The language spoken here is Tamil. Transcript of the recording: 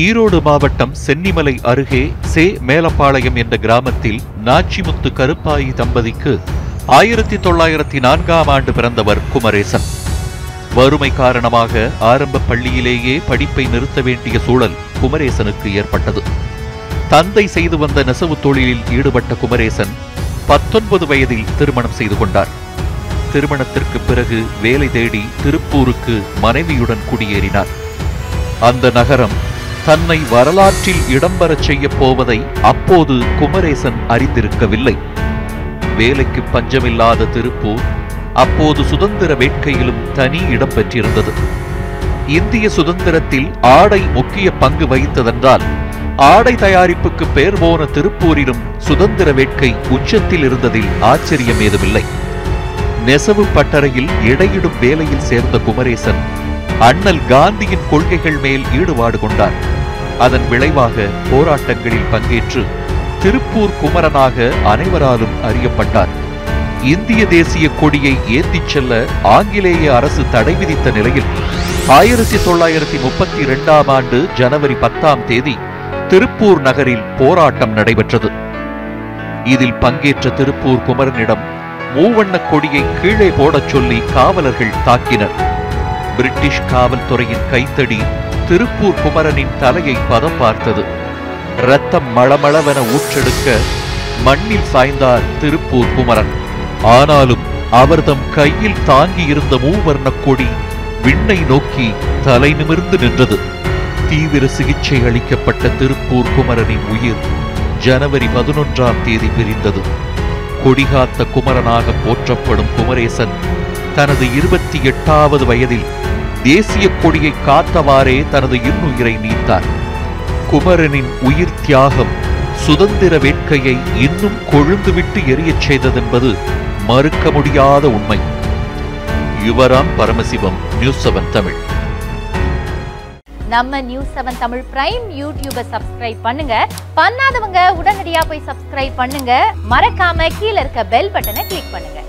ஈரோடு மாவட்டம் சென்னிமலை அருகே சே மேலப்பாளையம் என்ற கிராமத்தில் நாச்சிமுத்து கருப்பாயி தம்பதிக்கு ஆயிரத்தி தொள்ளாயிரத்தி நான்காம் ஆண்டு பிறந்தவர் குமரேசன். வறுமை காரணமாக ஆரம்ப பள்ளியிலேயே படிப்பை நிறுத்த வேண்டிய சூழல் குமரேசனுக்கு ஏற்பட்டது. தந்தை செய்து வந்த நெசவு தொழிலில் ஈடுபட்ட குமரேசன் பத்தொன்பது வயதில் திருமணம் செய்து கொண்டார். திருமணத்திற்கு பிறகு வேலை தேடி திருப்பூருக்கு மனைவியுடன் குடியேறினார். அந்த நகரம் தன்னை வரலாற்றில் இடம்பெறச் செய்யப் போவதை அப்போது குமரேசன் அறிந்திருக்கவில்லை. வேலைக்கு பஞ்சமில்லாத திருப்பூர் அப்போது சுதந்திர வேட்கையிலும் தனி இடம் பெற்றிருந்தது. இந்திய சுதந்திரத்தில் ஆடை முக்கிய பங்கு வகித்ததென்றால் ஆடை தயாரிப்புக்கு பேர் போன திருப்பூரிலும் சுதந்திர வேட்கை உச்சத்தில் இருந்ததில் ஆச்சரியம் ஏதுமில்லை நெசவு பட்டறையில் இடையிடும் வேலையில் சேர்ந்த குமரேசன் அண்ணல் காந்தியின் கொள்கைகள் மேல் ஈடுபாடு கொண்டார். அதன் விளைவாக போராட்டங்களில் பங்கேற்று திருப்பூர் குமரனாக அனைவராலும் அறியப்பட்டார். இந்திய தேசிய கொடியை ஏந்திச் செல்ல ஆங்கிலேய அரசு தடை விதித்த நிலையில் ஆயிரத்தி தொள்ளாயிரத்தி முப்பத்தி இரண்டாம் ஆண்டு ஜனவரி பத்தாம் தேதி திருப்பூர் நகரில் போராட்டம் நடைபெற்றது. இதில் பங்கேற்ற திருப்பூர் குமரனிடம் மூவண்ணக் கொடியை கீழே போடச் சொல்லி காவலர்கள் தாக்கினர். பிரிட்டிஷ் காவல்துறையின் கைத்தடி திருப்பூர் குமரனின் தலையை பதம் பார்த்தது ரத்தம் மளமளவென ஊற்றெடுக்க மண்ணில் சாய்ந்தார் திருப்பூர் குமரன். ஆனாலும் அவர்தம் கையில் தாங்கி இருந்த கொடி விண்ணை நோக்கி தலை நிமிர்ந்து நின்றது. தீவிர சிகிச்சை அளிக்கப்பட்ட திருப்பூர் குமரனின் உயிர் ஜனவரி பதினொன்றாம் தேதி பிரிந்தது. கொடிகாத்த குமரனாக போற்றப்படும் குமரேசன் தனது இருபத்தி எட்டாவது வயதில் தேசிய கொடியை காத்தவாறே தனது இன்னுயிரை நீத்தார். குமரனின் உயிர் தியாகம் சுதந்திர வேட்கையை இன்னும் கொழுந்துவிட்டு எரியச் செய்ததென்பது மறுக்க முடியாத உண்மை. Yuvaram Paramasivam news seven Tamil. நம்ம நியூஸ் செவன் தமிழ் பிரைம் யூடியூபை சப்ஸ்கிரைப் பண்ணுங்க. பண்ணாதவங்க உடனடியா போய் சப்ஸ்கிரைப் பண்ணுங்க. மறக்காம கீழ இருக்க பெல் பட்டனை கிளிக் பண்ணுங்க.